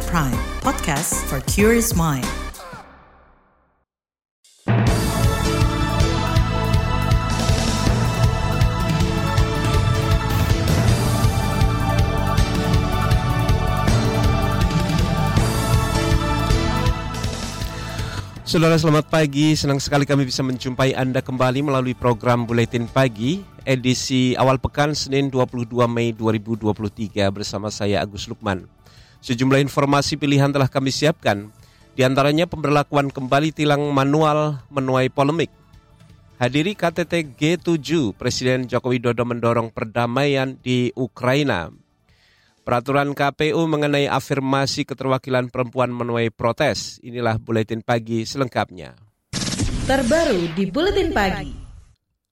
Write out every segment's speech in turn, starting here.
KBR Prime, podcast for curious mind. Saudara selamat pagi, senang sekali kami bisa menjumpai Anda kembali melalui program Buletin Pagi edisi awal pekan Senin 22 Mei 2023 bersama saya Agus Lukman. Sejumlah informasi pilihan telah kami siapkan, di antaranya pemberlakuan kembali tilang manual menuai polemik. Hadiri KTT G7, Presiden Joko Widodo mendorong perdamaian di Ukraina. Peraturan KPU mengenai afirmasi keterwakilan perempuan menuai protes. Inilah buletin pagi selengkapnya. Terbaru di buletin pagi.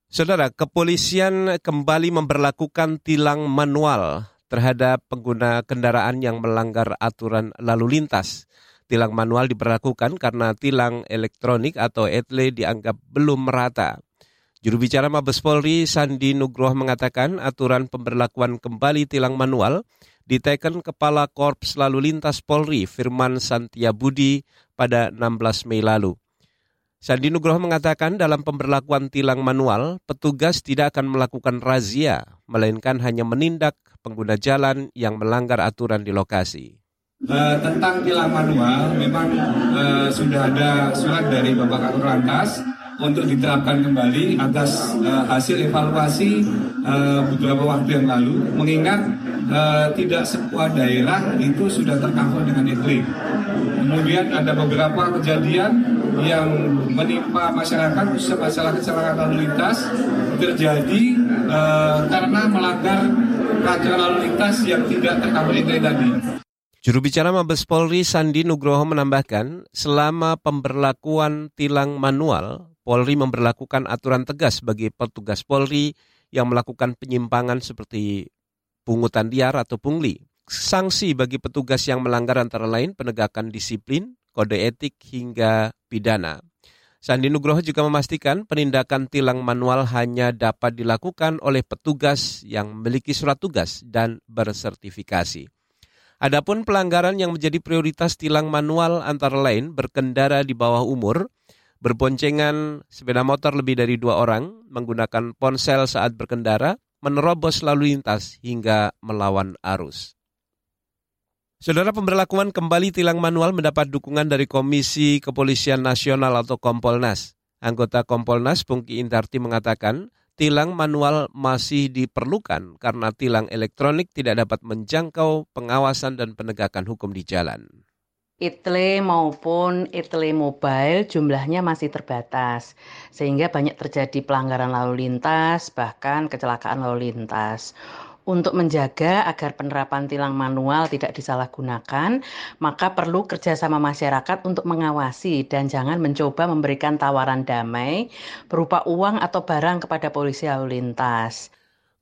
Saudara, kepolisian kembali memperlakukan tilang manual terhadap pengguna kendaraan yang melanggar aturan lalu lintas. Tilang manual diberlakukan karena tilang elektronik atau etle dianggap belum merata. Juru bicara Mabes Polri Sandi Nugroho mengatakan aturan pemberlakuan kembali tilang manual diteken Kepala Korps Lalu Lintas Polri Firman Santia Budi pada 16 Mei lalu. Sandi Nugroho mengatakan dalam pemberlakuan tilang manual, petugas tidak akan melakukan razia, melainkan hanya menindak pengguna jalan yang melanggar aturan di lokasi. Uh, tentang tilang manual, memang uh, sudah ada surat dari Bapak Kakor Lantas untuk diterapkan kembali atas uh, hasil evaluasi uh, beberapa waktu yang lalu, mengingat uh, tidak semua daerah itu sudah tercover dengan iklim. Kemudian ada beberapa kejadian yang menimpa masyarakat, khususnya masalah kecelakaan lalu lintas, terjadi uh, karena melanggar peraturan lalu lintas yang tidak iklim tadi. Juru bicara Mabes Polri Sandi Nugroho menambahkan, selama pemberlakuan tilang manual, Polri memperlakukan aturan tegas bagi petugas Polri yang melakukan penyimpangan seperti pungutan liar atau pungli. Sanksi bagi petugas yang melanggar antara lain penegakan disiplin, kode etik hingga pidana. Sandi Nugroho juga memastikan penindakan tilang manual hanya dapat dilakukan oleh petugas yang memiliki surat tugas dan bersertifikasi. Adapun pelanggaran yang menjadi prioritas tilang manual antara lain berkendara di bawah umur, berboncengan sepeda motor lebih dari dua orang, menggunakan ponsel saat berkendara, menerobos lalu lintas hingga melawan arus. Saudara pemberlakuan kembali tilang manual mendapat dukungan dari Komisi Kepolisian Nasional atau Kompolnas. Anggota Kompolnas Pungki Indarti mengatakan, tilang manual masih diperlukan karena tilang elektronik tidak dapat menjangkau pengawasan dan penegakan hukum di jalan. ITLE maupun ITLE mobile jumlahnya masih terbatas, sehingga banyak terjadi pelanggaran lalu lintas, bahkan kecelakaan lalu lintas. Untuk menjaga agar penerapan tilang manual tidak disalahgunakan, maka perlu kerjasama masyarakat untuk mengawasi dan jangan mencoba memberikan tawaran damai berupa uang atau barang kepada polisi lalu lintas.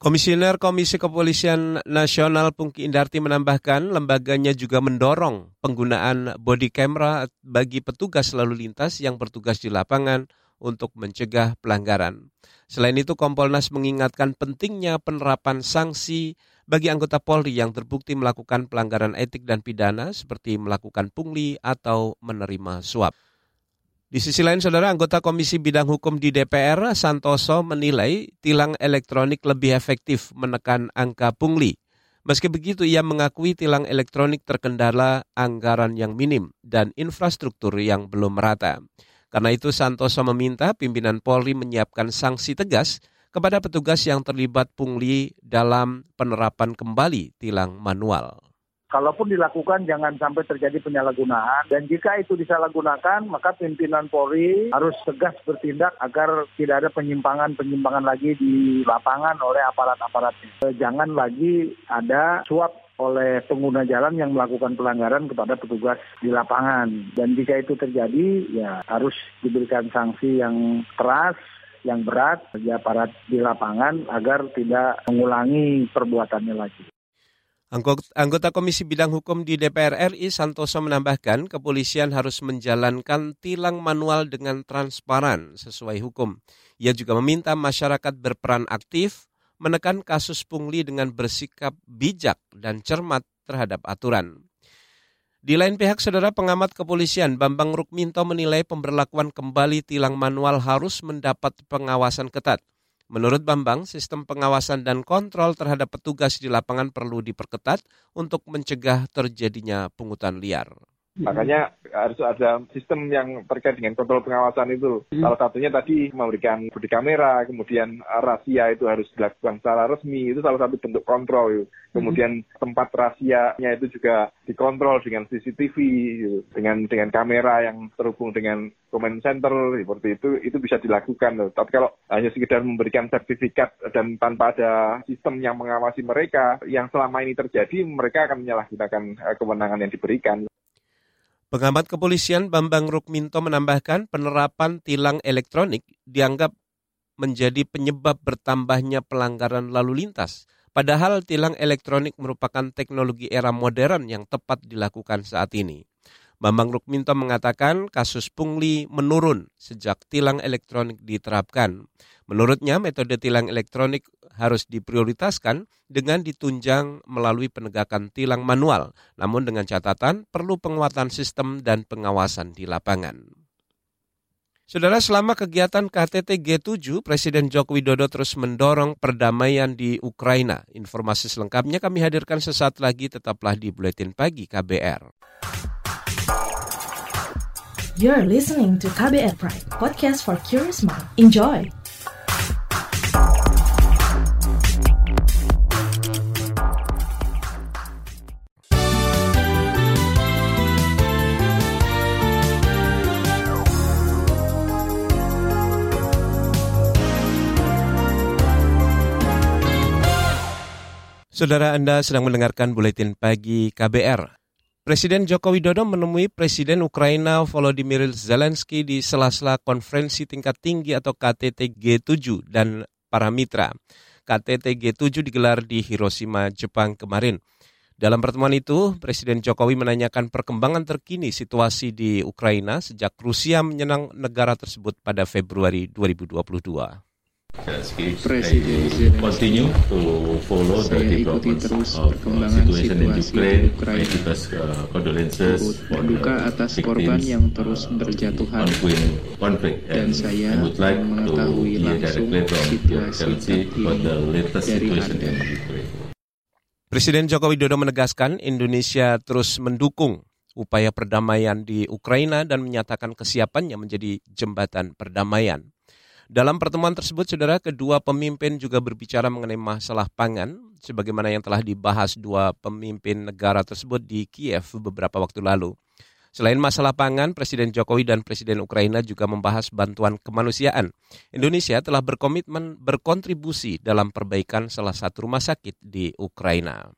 Komisioner Komisi Kepolisian Nasional Pungki Indarti menambahkan lembaganya juga mendorong penggunaan body camera bagi petugas lalu lintas yang bertugas di lapangan untuk mencegah pelanggaran. Selain itu Kompolnas mengingatkan pentingnya penerapan sanksi bagi anggota Polri yang terbukti melakukan pelanggaran etik dan pidana seperti melakukan pungli atau menerima suap. Di sisi lain, saudara anggota Komisi Bidang Hukum di DPR, Santoso menilai tilang elektronik lebih efektif menekan angka pungli. Meski begitu, ia mengakui tilang elektronik terkendala anggaran yang minim dan infrastruktur yang belum merata. Karena itu, Santoso meminta pimpinan Polri menyiapkan sanksi tegas kepada petugas yang terlibat pungli dalam penerapan kembali tilang manual. Kalaupun dilakukan jangan sampai terjadi penyalahgunaan dan jika itu disalahgunakan maka pimpinan Polri harus tegas bertindak agar tidak ada penyimpangan-penyimpangan lagi di lapangan oleh aparat-aparatnya. Jangan lagi ada suap oleh pengguna jalan yang melakukan pelanggaran kepada petugas di lapangan. Dan jika itu terjadi, ya harus diberikan sanksi yang keras, yang berat bagi aparat di lapangan agar tidak mengulangi perbuatannya lagi. Anggota Komisi Bidang Hukum di DPR RI Santoso menambahkan kepolisian harus menjalankan tilang manual dengan transparan sesuai hukum. Ia juga meminta masyarakat berperan aktif menekan kasus pungli dengan bersikap bijak dan cermat terhadap aturan. Di lain pihak, saudara pengamat kepolisian Bambang Rukminto menilai pemberlakuan kembali tilang manual harus mendapat pengawasan ketat. Menurut Bambang, sistem pengawasan dan kontrol terhadap petugas di lapangan perlu diperketat untuk mencegah terjadinya pungutan liar. Makanya harus ada sistem yang terkait dengan kontrol pengawasan itu. Hmm. Salah satunya tadi memberikan bodi kamera, kemudian rahasia itu harus dilakukan secara resmi, itu salah satu bentuk kontrol. Kemudian hmm. tempat rahasianya itu juga dikontrol dengan CCTV, gitu. dengan dengan kamera yang terhubung dengan command center seperti itu, itu bisa dilakukan. Tapi kalau hanya sekedar memberikan sertifikat dan tanpa ada sistem yang mengawasi mereka, yang selama ini terjadi, mereka akan menyalahgunakan eh, kewenangan yang diberikan. Pengamat kepolisian Bambang Rukminto menambahkan penerapan tilang elektronik dianggap menjadi penyebab bertambahnya pelanggaran lalu lintas. Padahal tilang elektronik merupakan teknologi era modern yang tepat dilakukan saat ini. Bambang Rukminto mengatakan kasus pungli menurun sejak tilang elektronik diterapkan. Menurutnya metode tilang elektronik harus diprioritaskan dengan ditunjang melalui penegakan tilang manual, namun dengan catatan perlu penguatan sistem dan pengawasan di lapangan. Saudara, selama kegiatan KTT G7, Presiden Joko Widodo terus mendorong perdamaian di Ukraina. Informasi selengkapnya kami hadirkan sesaat lagi, tetaplah di Buletin Pagi KBR. You're listening to KBR Pride, podcast for curious mind. Enjoy! Saudara Anda sedang mendengarkan buletin pagi KBR. Presiden Joko Widodo menemui Presiden Ukraina Volodymyr Zelensky di sela-sela konferensi tingkat tinggi atau KTT G7 dan para mitra. KTT G7 digelar di Hiroshima, Jepang kemarin. Dalam pertemuan itu, Presiden Jokowi menanyakan perkembangan terkini situasi di Ukraina sejak Rusia menyerang negara tersebut pada Februari 2022. Presiden continue to follow the development terus of uh, situation in Ukraine. uh, condolences for duka atas korban yang terus uh, berjatuhan conflict. Dan saya would like mengetahui langsung situasi terkini dari Presiden Joko Widodo menegaskan Indonesia terus mendukung upaya perdamaian di Ukraina dan menyatakan kesiapannya menjadi jembatan perdamaian. Dalam pertemuan tersebut, saudara, kedua pemimpin juga berbicara mengenai masalah pangan, sebagaimana yang telah dibahas dua pemimpin negara tersebut di Kiev beberapa waktu lalu. Selain masalah pangan, Presiden Jokowi dan Presiden Ukraina juga membahas bantuan kemanusiaan. Indonesia telah berkomitmen berkontribusi dalam perbaikan salah satu rumah sakit di Ukraina.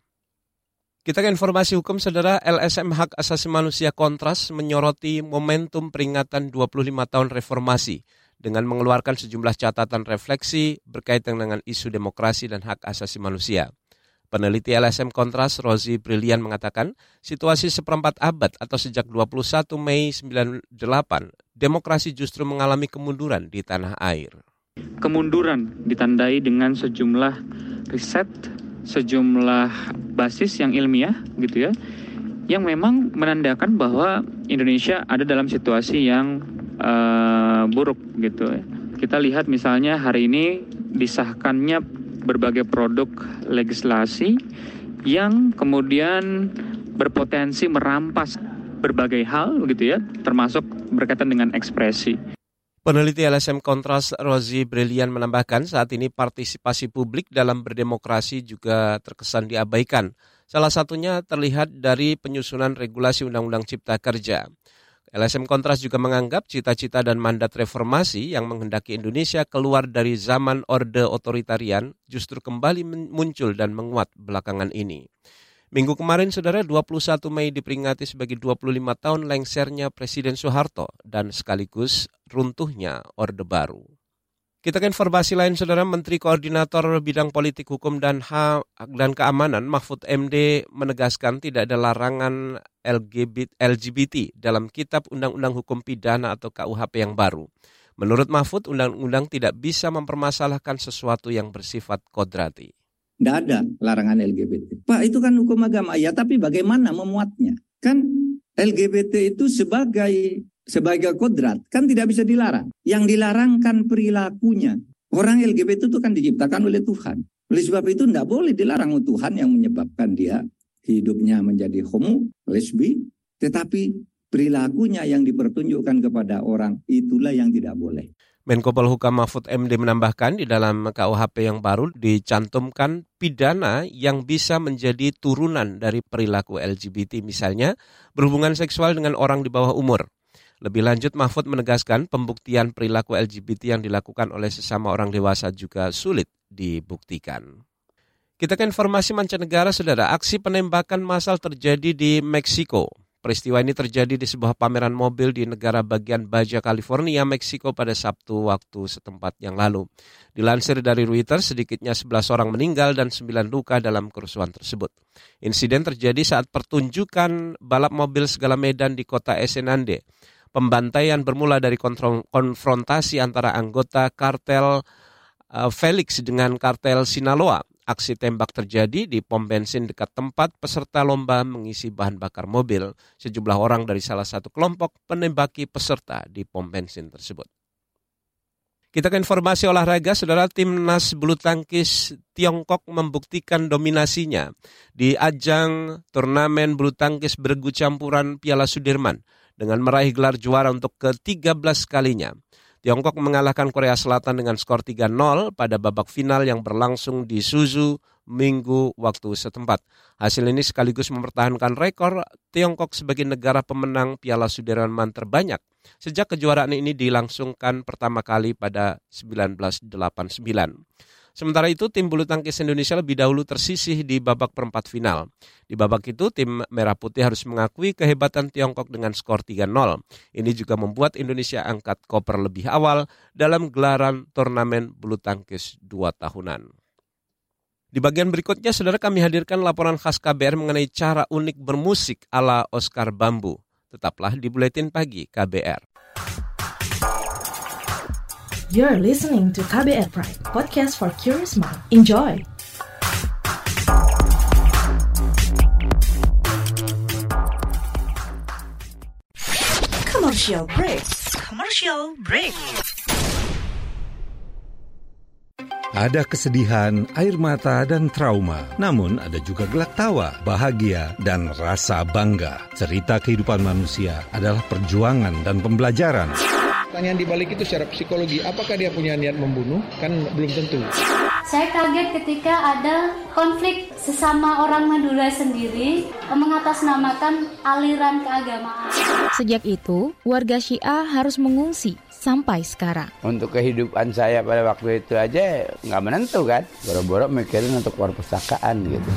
Kita ke informasi hukum, saudara LSM Hak Asasi Manusia Kontras menyoroti momentum peringatan 25 tahun reformasi dengan mengeluarkan sejumlah catatan refleksi berkaitan dengan isu demokrasi dan hak asasi manusia. Peneliti LSM Kontras Rozi Brilian mengatakan, situasi seperempat abad atau sejak 21 Mei 98, demokrasi justru mengalami kemunduran di tanah air. Kemunduran ditandai dengan sejumlah riset, sejumlah basis yang ilmiah gitu ya, yang memang menandakan bahwa Indonesia ada dalam situasi yang uh, buruk gitu ya. Kita lihat misalnya hari ini disahkannya berbagai produk legislasi yang kemudian berpotensi merampas berbagai hal gitu ya, termasuk berkaitan dengan ekspresi. Peneliti LSM Kontras Rozi Brilian menambahkan saat ini partisipasi publik dalam berdemokrasi juga terkesan diabaikan. Salah satunya terlihat dari penyusunan regulasi Undang-Undang Cipta Kerja. LSM Kontras juga menganggap cita-cita dan mandat reformasi yang menghendaki Indonesia keluar dari zaman orde otoritarian justru kembali muncul dan menguat belakangan ini. Minggu kemarin, saudara, 21 Mei diperingati sebagai 25 tahun lengsernya Presiden Soeharto dan sekaligus runtuhnya Orde Baru. Kita ke informasi lain, Saudara Menteri Koordinator Bidang Politik Hukum dan HAM dan Keamanan Mahfud MD menegaskan tidak ada larangan LGBT, LGBT dalam Kitab Undang-Undang Hukum Pidana atau KUHP yang baru. Menurut Mahfud, undang-undang tidak bisa mempermasalahkan sesuatu yang bersifat kodrati. Tidak ada larangan LGBT. Pak, itu kan hukum agama. Ya, tapi bagaimana memuatnya? Kan LGBT itu sebagai sebagai kodrat kan tidak bisa dilarang. Yang dilarangkan perilakunya. Orang LGBT itu kan diciptakan oleh Tuhan. Oleh sebab itu tidak boleh dilarang Tuhan yang menyebabkan dia hidupnya menjadi homo, lesbi, tetapi perilakunya yang dipertunjukkan kepada orang itulah yang tidak boleh. Menko Polhukam Mahfud MD menambahkan di dalam KUHP yang baru dicantumkan pidana yang bisa menjadi turunan dari perilaku LGBT misalnya berhubungan seksual dengan orang di bawah umur. Lebih lanjut Mahfud menegaskan pembuktian perilaku LGBT yang dilakukan oleh sesama orang dewasa juga sulit dibuktikan. Kita ke informasi mancanegara, saudara. Aksi penembakan massal terjadi di Meksiko. Peristiwa ini terjadi di sebuah pameran mobil di negara bagian Baja California, Meksiko pada Sabtu waktu setempat yang lalu. Dilansir dari Reuters, sedikitnya 11 orang meninggal dan 9 luka dalam kerusuhan tersebut. Insiden terjadi saat pertunjukan balap mobil segala medan di kota Esenande. Pembantaian bermula dari konfrontasi antara anggota kartel uh, Felix dengan kartel Sinaloa Aksi tembak terjadi di pom bensin dekat tempat peserta lomba mengisi bahan bakar mobil. Sejumlah orang dari salah satu kelompok menembaki peserta di pom bensin tersebut. Kita ke informasi olahraga, saudara timnas bulu tangkis Tiongkok membuktikan dominasinya di ajang turnamen bulu tangkis bergu campuran Piala Sudirman dengan meraih gelar juara untuk ke-13 kalinya. Tiongkok mengalahkan Korea Selatan dengan skor 3-0 pada babak final yang berlangsung di Suzu minggu waktu setempat. Hasil ini sekaligus mempertahankan rekor Tiongkok sebagai negara pemenang Piala Sudirman terbanyak sejak kejuaraan ini dilangsungkan pertama kali pada 1989. Sementara itu tim bulu tangkis Indonesia lebih dahulu tersisih di babak perempat final. Di babak itu tim Merah Putih harus mengakui kehebatan Tiongkok dengan skor 3-0. Ini juga membuat Indonesia angkat koper lebih awal dalam gelaran turnamen bulu tangkis dua tahunan. Di bagian berikutnya, saudara kami hadirkan laporan khas KBR mengenai cara unik bermusik ala Oscar Bambu. Tetaplah di Buletin Pagi KBR. You're listening to KBR Pride, podcast for curious mind. Enjoy! Commercial break. Commercial break. Ada kesedihan, air mata, dan trauma. Namun ada juga gelak tawa, bahagia, dan rasa bangga. Cerita kehidupan manusia adalah perjuangan dan pembelajaran. Pertanyaan dibalik itu secara psikologi, apakah dia punya niat membunuh? Kan belum tentu. Saya kaget ketika ada konflik sesama orang Madura sendiri mengatasnamakan aliran keagamaan. Sejak itu, warga Syiah harus mengungsi sampai sekarang. Untuk kehidupan saya pada waktu itu aja nggak menentu kan. Boro-boro mikirin untuk perpustakaan gitu.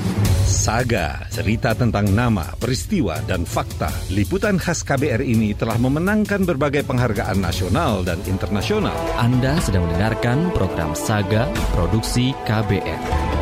Saga, cerita tentang nama, peristiwa, dan fakta. Liputan khas KBR ini telah memenangkan berbagai penghargaan nasional dan internasional. Anda sedang mendengarkan program Saga Produksi KBR.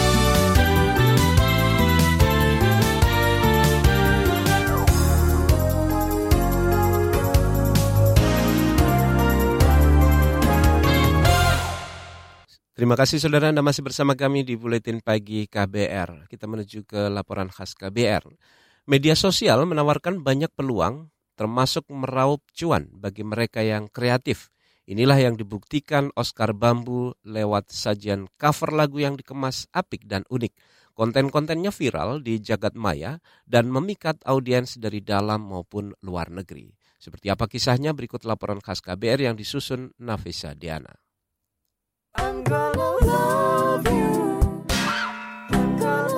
Terima kasih saudara Anda masih bersama kami di Buletin Pagi KBR. Kita menuju ke laporan khas KBR. Media sosial menawarkan banyak peluang termasuk meraup cuan bagi mereka yang kreatif. Inilah yang dibuktikan Oscar Bambu lewat sajian cover lagu yang dikemas apik dan unik. Konten-kontennya viral di jagat maya dan memikat audiens dari dalam maupun luar negeri. Seperti apa kisahnya berikut laporan khas KBR yang disusun Nafisa Diana.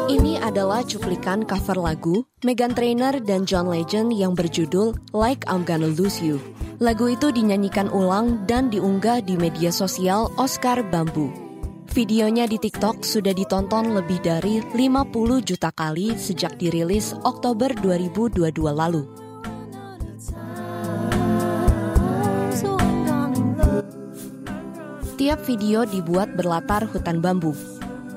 Ini adalah cuplikan cover lagu Megan Trainor dan John Legend yang berjudul Like I'm Gonna Lose You. Lagu itu dinyanyikan ulang dan diunggah di media sosial Oscar Bambu. Videonya di TikTok sudah ditonton lebih dari 50 juta kali sejak dirilis Oktober 2022 lalu. Tiap video dibuat berlatar hutan bambu.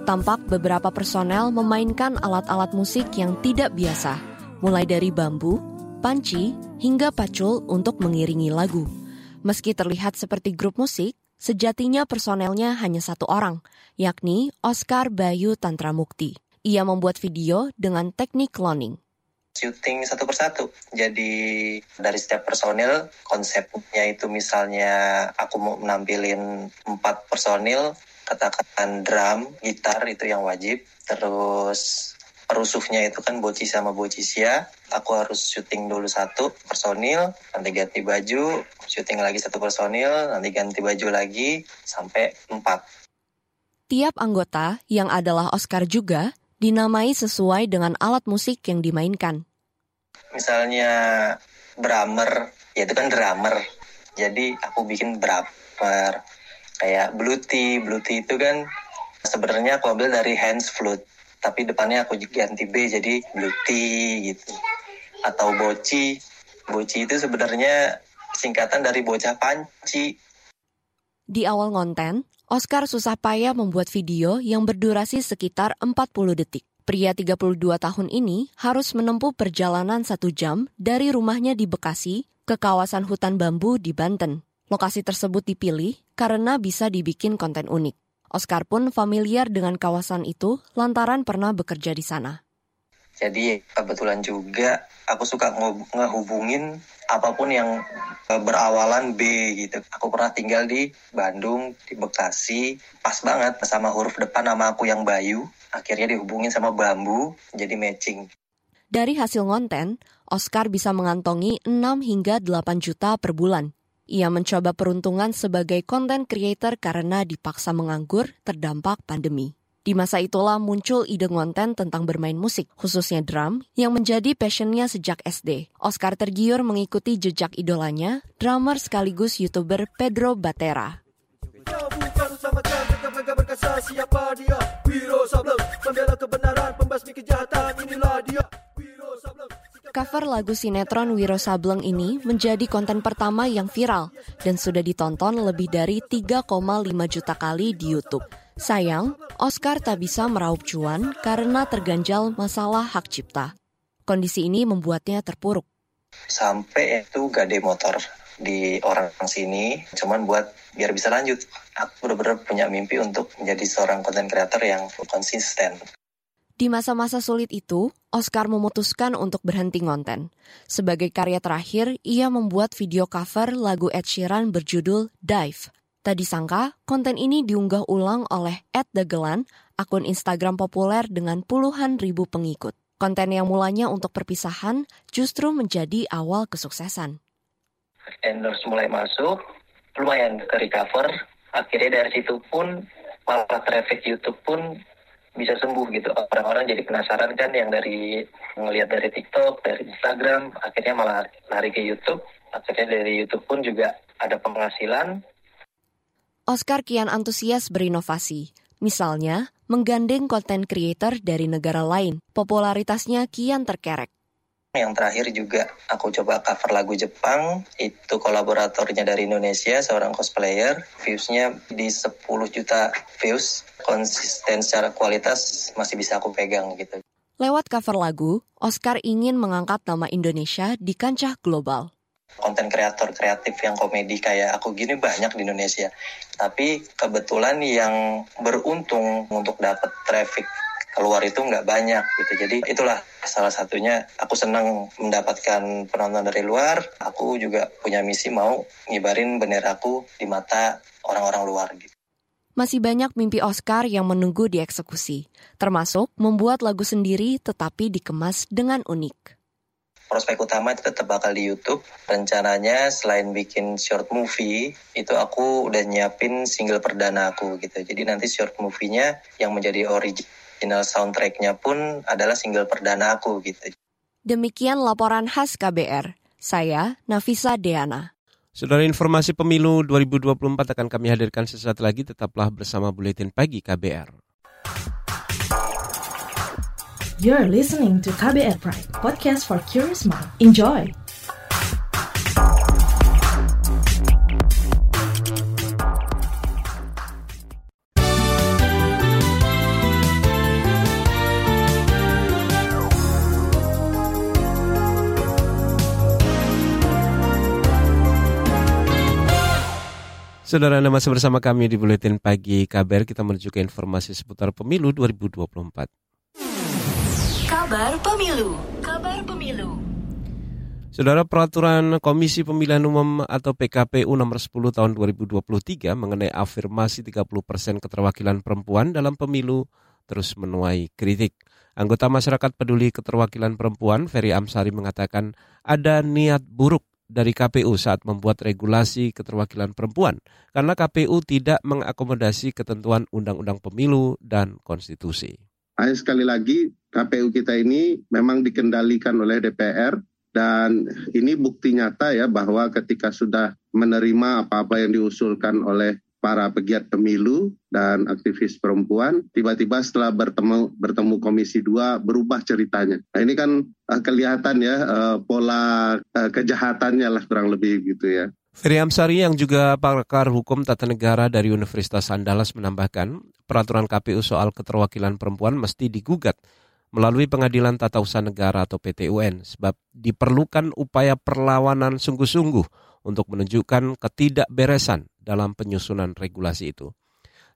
Tampak beberapa personel memainkan alat-alat musik yang tidak biasa, mulai dari bambu, panci, hingga pacul untuk mengiringi lagu. Meski terlihat seperti grup musik, sejatinya personelnya hanya satu orang, yakni Oscar Bayu Tantramukti. Ia membuat video dengan teknik cloning syuting satu persatu. Jadi dari setiap personil konsepnya itu misalnya aku mau menampilin empat personil, katakan drum, gitar itu yang wajib. Terus perusuhnya itu kan Boci sama Bocisia. Aku harus syuting dulu satu personil, nanti ganti baju, syuting lagi satu personil, nanti ganti baju lagi, sampai empat. Tiap anggota yang adalah Oscar juga dinamai sesuai dengan alat musik yang dimainkan. Misalnya drummer, ya itu kan drummer. Jadi aku bikin drummer. Kayak bluety, bluety itu kan sebenarnya aku ambil dari hands flute. Tapi depannya aku ganti B jadi bluety gitu. Atau boci. Boci itu sebenarnya singkatan dari bocah panci. Di awal konten, Oscar susah payah membuat video yang berdurasi sekitar 40 detik. Pria 32 tahun ini harus menempuh perjalanan satu jam dari rumahnya di Bekasi ke kawasan hutan bambu di Banten. Lokasi tersebut dipilih karena bisa dibikin konten unik. Oscar pun familiar dengan kawasan itu lantaran pernah bekerja di sana. Jadi kebetulan juga aku suka ngehubungin apa pun yang e, berawalan B gitu. Aku pernah tinggal di Bandung, di Bekasi, pas banget sama huruf depan nama aku yang Bayu. Akhirnya dihubungin sama bambu, jadi matching. Dari hasil konten, Oscar bisa mengantongi 6 hingga 8 juta per bulan. Ia mencoba peruntungan sebagai content creator karena dipaksa menganggur terdampak pandemi. Di masa itulah muncul ide konten tentang bermain musik, khususnya drum, yang menjadi passionnya sejak SD. Oscar tergiur mengikuti jejak idolanya, drummer sekaligus YouTuber Pedro Batera. Cover lagu sinetron Wiro Sableng ini menjadi konten pertama yang viral dan sudah ditonton lebih dari 3,5 juta kali di YouTube. Sayang, Oscar tak bisa meraup cuan karena terganjal masalah hak cipta. Kondisi ini membuatnya terpuruk. Sampai itu gade motor di orang sini, cuman buat biar bisa lanjut. Aku benar-benar punya mimpi untuk menjadi seorang konten kreator yang konsisten. Di masa-masa sulit itu, Oscar memutuskan untuk berhenti konten. Sebagai karya terakhir, ia membuat video cover lagu Ed Sheeran berjudul Dive. Tak disangka, konten ini diunggah ulang oleh Ed Dagelan, akun Instagram populer dengan puluhan ribu pengikut. Konten yang mulanya untuk perpisahan justru menjadi awal kesuksesan. Endorse mulai masuk, lumayan ke recover. Akhirnya dari situ pun malah traffic YouTube pun bisa sembuh gitu. Orang-orang jadi penasaran kan yang dari ngelihat dari TikTok, dari Instagram, akhirnya malah lari ke YouTube. Akhirnya dari YouTube pun juga ada penghasilan, Oscar kian antusias berinovasi. Misalnya, menggandeng konten creator dari negara lain. Popularitasnya kian terkerek. Yang terakhir juga aku coba cover lagu Jepang, itu kolaboratornya dari Indonesia, seorang cosplayer. Viewsnya di 10 juta views, konsisten secara kualitas masih bisa aku pegang gitu. Lewat cover lagu, Oscar ingin mengangkat nama Indonesia di kancah global konten kreator kreatif yang komedi kayak aku gini banyak di Indonesia. Tapi kebetulan yang beruntung untuk dapat traffic keluar itu nggak banyak gitu. Jadi itulah salah satunya aku senang mendapatkan penonton dari luar. Aku juga punya misi mau ngibarin benderaku di mata orang-orang luar gitu. Masih banyak mimpi Oscar yang menunggu dieksekusi, termasuk membuat lagu sendiri tetapi dikemas dengan unik prospek utama itu tetap bakal di YouTube. Rencananya selain bikin short movie, itu aku udah nyiapin single perdana aku gitu. Jadi nanti short movie-nya yang menjadi original soundtrack-nya pun adalah single perdana aku gitu. Demikian laporan khas KBR. Saya Nafisa Deana. Saudara informasi pemilu 2024 akan kami hadirkan sesaat lagi. Tetaplah bersama Buletin Pagi KBR. You're listening to KBR Pride, podcast for curious mind. Enjoy! Saudara Anda masih bersama kami di Buletin Pagi KBR, kita menuju ke informasi seputar pemilu 2024. Kabar Pemilu. Kabar Pemilu. Saudara peraturan Komisi Pemilihan Umum atau PKPU nomor 10 tahun 2023 mengenai afirmasi 30 persen keterwakilan perempuan dalam pemilu terus menuai kritik. Anggota masyarakat peduli keterwakilan perempuan, Ferry Amsari mengatakan ada niat buruk dari KPU saat membuat regulasi keterwakilan perempuan karena KPU tidak mengakomodasi ketentuan undang-undang pemilu dan konstitusi. Ayo sekali lagi KPU kita ini memang dikendalikan oleh DPR dan ini bukti nyata ya bahwa ketika sudah menerima apa-apa yang diusulkan oleh para pegiat pemilu dan aktivis perempuan tiba-tiba setelah bertemu bertemu komisi 2 berubah ceritanya. Nah ini kan uh, kelihatan ya uh, pola uh, kejahatannya lah kurang lebih gitu ya. Ferry Amsari yang juga pakar hukum tata negara dari Universitas Andalas menambahkan peraturan KPU soal keterwakilan perempuan mesti digugat melalui Pengadilan Tata Usaha Negara atau PTUN sebab diperlukan upaya perlawanan sungguh-sungguh untuk menunjukkan ketidakberesan dalam penyusunan regulasi itu.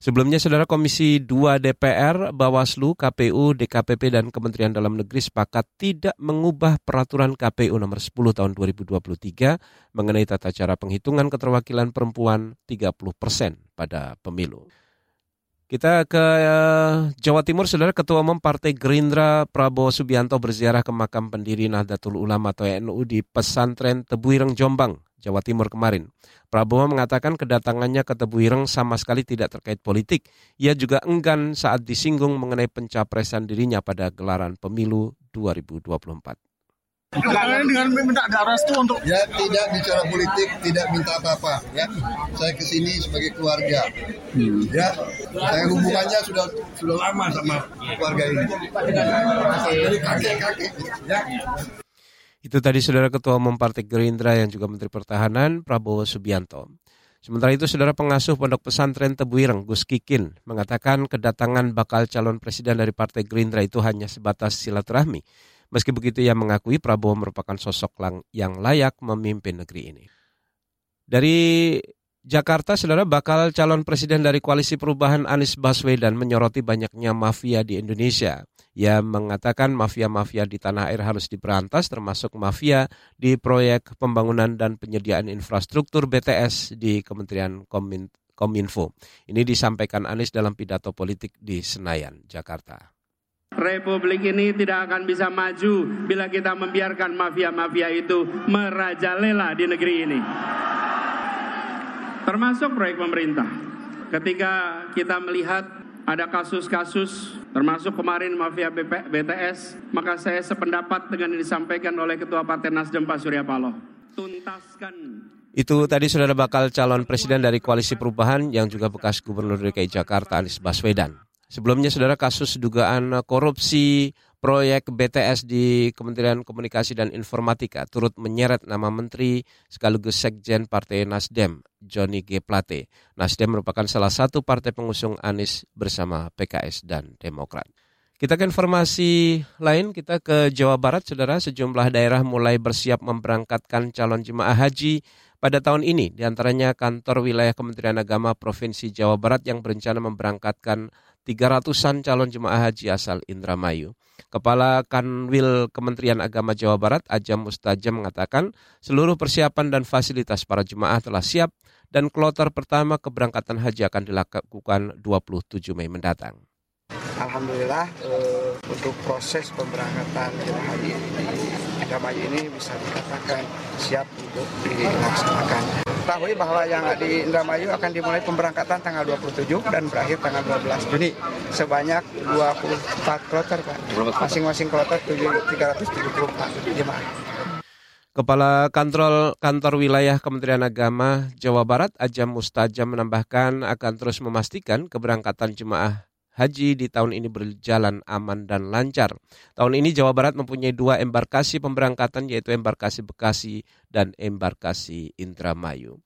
Sebelumnya, Saudara Komisi 2 DPR, Bawaslu, KPU, DKPP, dan Kementerian Dalam Negeri sepakat tidak mengubah peraturan KPU nomor 10 tahun 2023 mengenai tata cara penghitungan keterwakilan perempuan 30 persen pada pemilu. Kita ke eh, Jawa Timur, Saudara Ketua Umum Partai Gerindra Prabowo Subianto berziarah ke makam pendiri Nahdlatul Ulama atau NU di pesantren Tebuireng Jombang, Jawa Timur kemarin. Prabowo mengatakan kedatangannya ke Tebuireng sama sekali tidak terkait politik. Ia juga enggan saat disinggung mengenai pencapresan dirinya pada gelaran pemilu 2024. Dengan minta restu untuk ya tidak bicara politik, tidak minta apa-apa ya. Saya ke sini sebagai keluarga. Hmm. Ya, saya hubungannya sudah sudah lama sama keluarga ini. Dari kakek-kakek ya. Itu tadi saudara Ketua Umum Partai Gerindra yang juga Menteri Pertahanan Prabowo Subianto. Sementara itu saudara pengasuh Pondok Pesantren Tebuireng Gus Kikin mengatakan kedatangan bakal calon presiden dari Partai Gerindra itu hanya sebatas silaturahmi. Meski begitu ia mengakui Prabowo merupakan sosok yang layak memimpin negeri ini. Dari Jakarta, saudara bakal calon presiden dari Koalisi Perubahan Anies Baswedan menyoroti banyaknya mafia di Indonesia. Ia mengatakan mafia-mafia di tanah air harus diberantas, termasuk mafia di proyek pembangunan dan penyediaan infrastruktur BTS di Kementerian Kominfo. Ini disampaikan Anies dalam pidato politik di Senayan, Jakarta. Republik ini tidak akan bisa maju bila kita membiarkan mafia-mafia itu merajalela di negeri ini termasuk proyek pemerintah. Ketika kita melihat ada kasus-kasus termasuk kemarin mafia BP, BTS, maka saya sependapat dengan yang disampaikan oleh Ketua Partai Nasdem Pak Surya Paloh. Tuntaskan itu tadi sudah bakal calon presiden dari Koalisi Perubahan yang juga bekas Gubernur DKI Jakarta Anies Baswedan. Sebelumnya saudara kasus dugaan korupsi proyek BTS di Kementerian Komunikasi dan Informatika turut menyeret nama Menteri sekaligus Sekjen Partai Nasdem, Johnny G. Plate. Nasdem merupakan salah satu partai pengusung Anies bersama PKS dan Demokrat. Kita ke informasi lain, kita ke Jawa Barat, saudara. Sejumlah daerah mulai bersiap memberangkatkan calon jemaah haji pada tahun ini. Di antaranya kantor wilayah Kementerian Agama Provinsi Jawa Barat yang berencana memberangkatkan 300-an calon jemaah haji asal Indramayu. Kepala Kanwil Kementerian Agama Jawa Barat, Ajam Mustajam mengatakan seluruh persiapan dan fasilitas para jemaah telah siap dan kloter pertama keberangkatan haji akan dilakukan 27 Mei mendatang. Alhamdulillah eh, untuk proses pemberangkatan jemaah haji di Indramayu ini bisa dikatakan siap untuk dilaksanakan. Ketahui bahwa yang di Indramayu akan dimulai pemberangkatan tanggal 27 dan berakhir tanggal 12 Juni sebanyak 24 kloter Pak. Masing-masing kloter 374 jemaah. Kepala Kantor Kantor Wilayah Kementerian Agama Jawa Barat Ajam Mustajam menambahkan akan terus memastikan keberangkatan jemaah haji di tahun ini berjalan aman dan lancar. Tahun ini Jawa Barat mempunyai dua embarkasi pemberangkatan yaitu embarkasi Bekasi dan embarkasi Indramayu.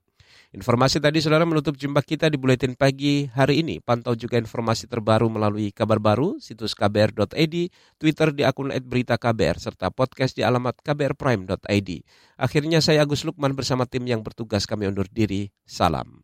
Informasi tadi saudara menutup jumpa kita di Buletin Pagi hari ini. Pantau juga informasi terbaru melalui kabar baru, situs kbr.id, Twitter di akun @beritaKBR, serta podcast di alamat kbrprime.id. Akhirnya saya Agus Lukman bersama tim yang bertugas kami undur diri. Salam.